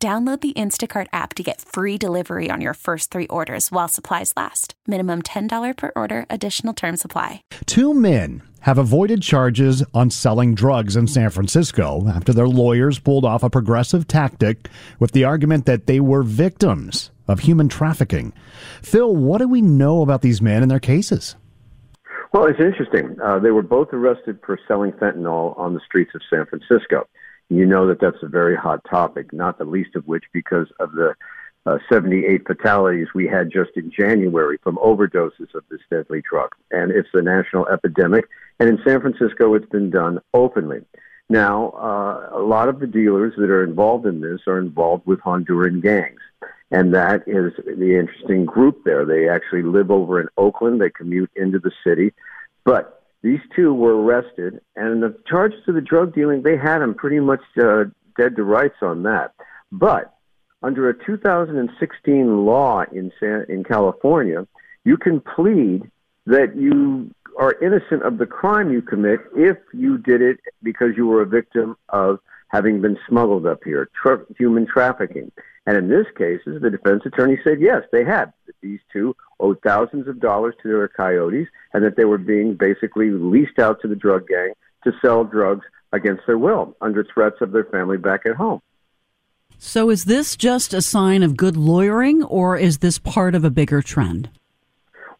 Download the Instacart app to get free delivery on your first three orders while supplies last. Minimum $10 per order, additional term supply. Two men have avoided charges on selling drugs in San Francisco after their lawyers pulled off a progressive tactic with the argument that they were victims of human trafficking. Phil, what do we know about these men and their cases? Well, it's interesting. Uh, they were both arrested for selling fentanyl on the streets of San Francisco. You know that that's a very hot topic, not the least of which because of the uh, 78 fatalities we had just in January from overdoses of this deadly drug. And it's a national epidemic. And in San Francisco, it's been done openly. Now, uh, a lot of the dealers that are involved in this are involved with Honduran gangs. And that is the interesting group there. They actually live over in Oakland. They commute into the city. But these two were arrested, and the charges of the drug dealing, they had them pretty much uh, dead to rights on that. But under a 2016 law in San, in California, you can plead that you are innocent of the crime you commit if you did it because you were a victim of having been smuggled up here, tra- human trafficking. And in this case, the defense attorney said yes, they had. These two owed thousands of dollars to their coyotes, and that they were being basically leased out to the drug gang to sell drugs against their will, under threats of their family back at home. So, is this just a sign of good lawyering, or is this part of a bigger trend?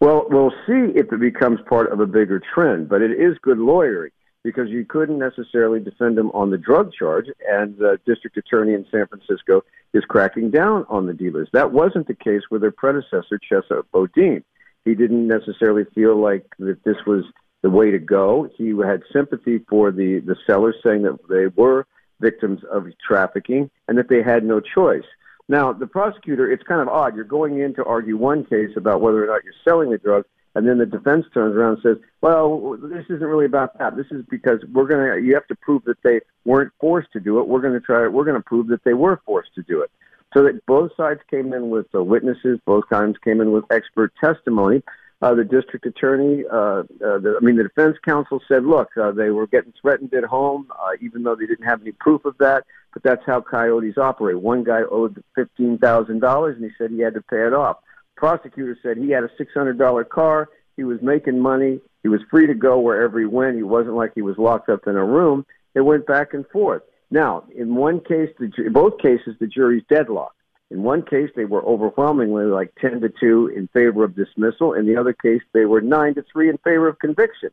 Well, we'll see if it becomes part of a bigger trend, but it is good lawyering because you couldn't necessarily defend him on the drug charge, and the district attorney in San Francisco is cracking down on the dealers. That wasn't the case with their predecessor, Chesa Boudin. He didn't necessarily feel like that this was the way to go. He had sympathy for the, the sellers, saying that they were victims of trafficking and that they had no choice. Now, the prosecutor, it's kind of odd. You're going in to argue one case about whether or not you're selling the drug, and then the defense turns around and says, "Well, this isn't really about that. This is because we're going to. You have to prove that they weren't forced to do it. We're going to try. We're going to prove that they were forced to do it." So that both sides came in with uh, witnesses. Both sides came in with expert testimony. Uh, the district attorney, uh, uh, the, I mean, the defense counsel said, look, uh, they were getting threatened at home, uh, even though they didn't have any proof of that. But that's how coyotes operate. One guy owed fifteen thousand dollars, and he said he had to pay it off prosecutor said he had a $600 car. He was making money. He was free to go wherever he went. He wasn't like he was locked up in a room. It went back and forth. Now, in one case, the, both cases, the jury's deadlocked. In one case, they were overwhelmingly like 10 to 2 in favor of dismissal. In the other case, they were 9 to 3 in favor of conviction.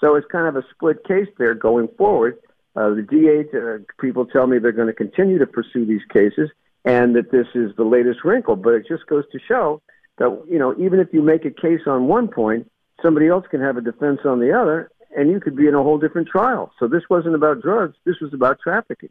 So it's kind of a split case there going forward. Uh, the DA, uh, people tell me they're going to continue to pursue these cases and that this is the latest wrinkle. But it just goes to show that you know even if you make a case on one point, somebody else can have a defense on the other, and you could be in a whole different trial. So this wasn't about drugs. This was about trafficking.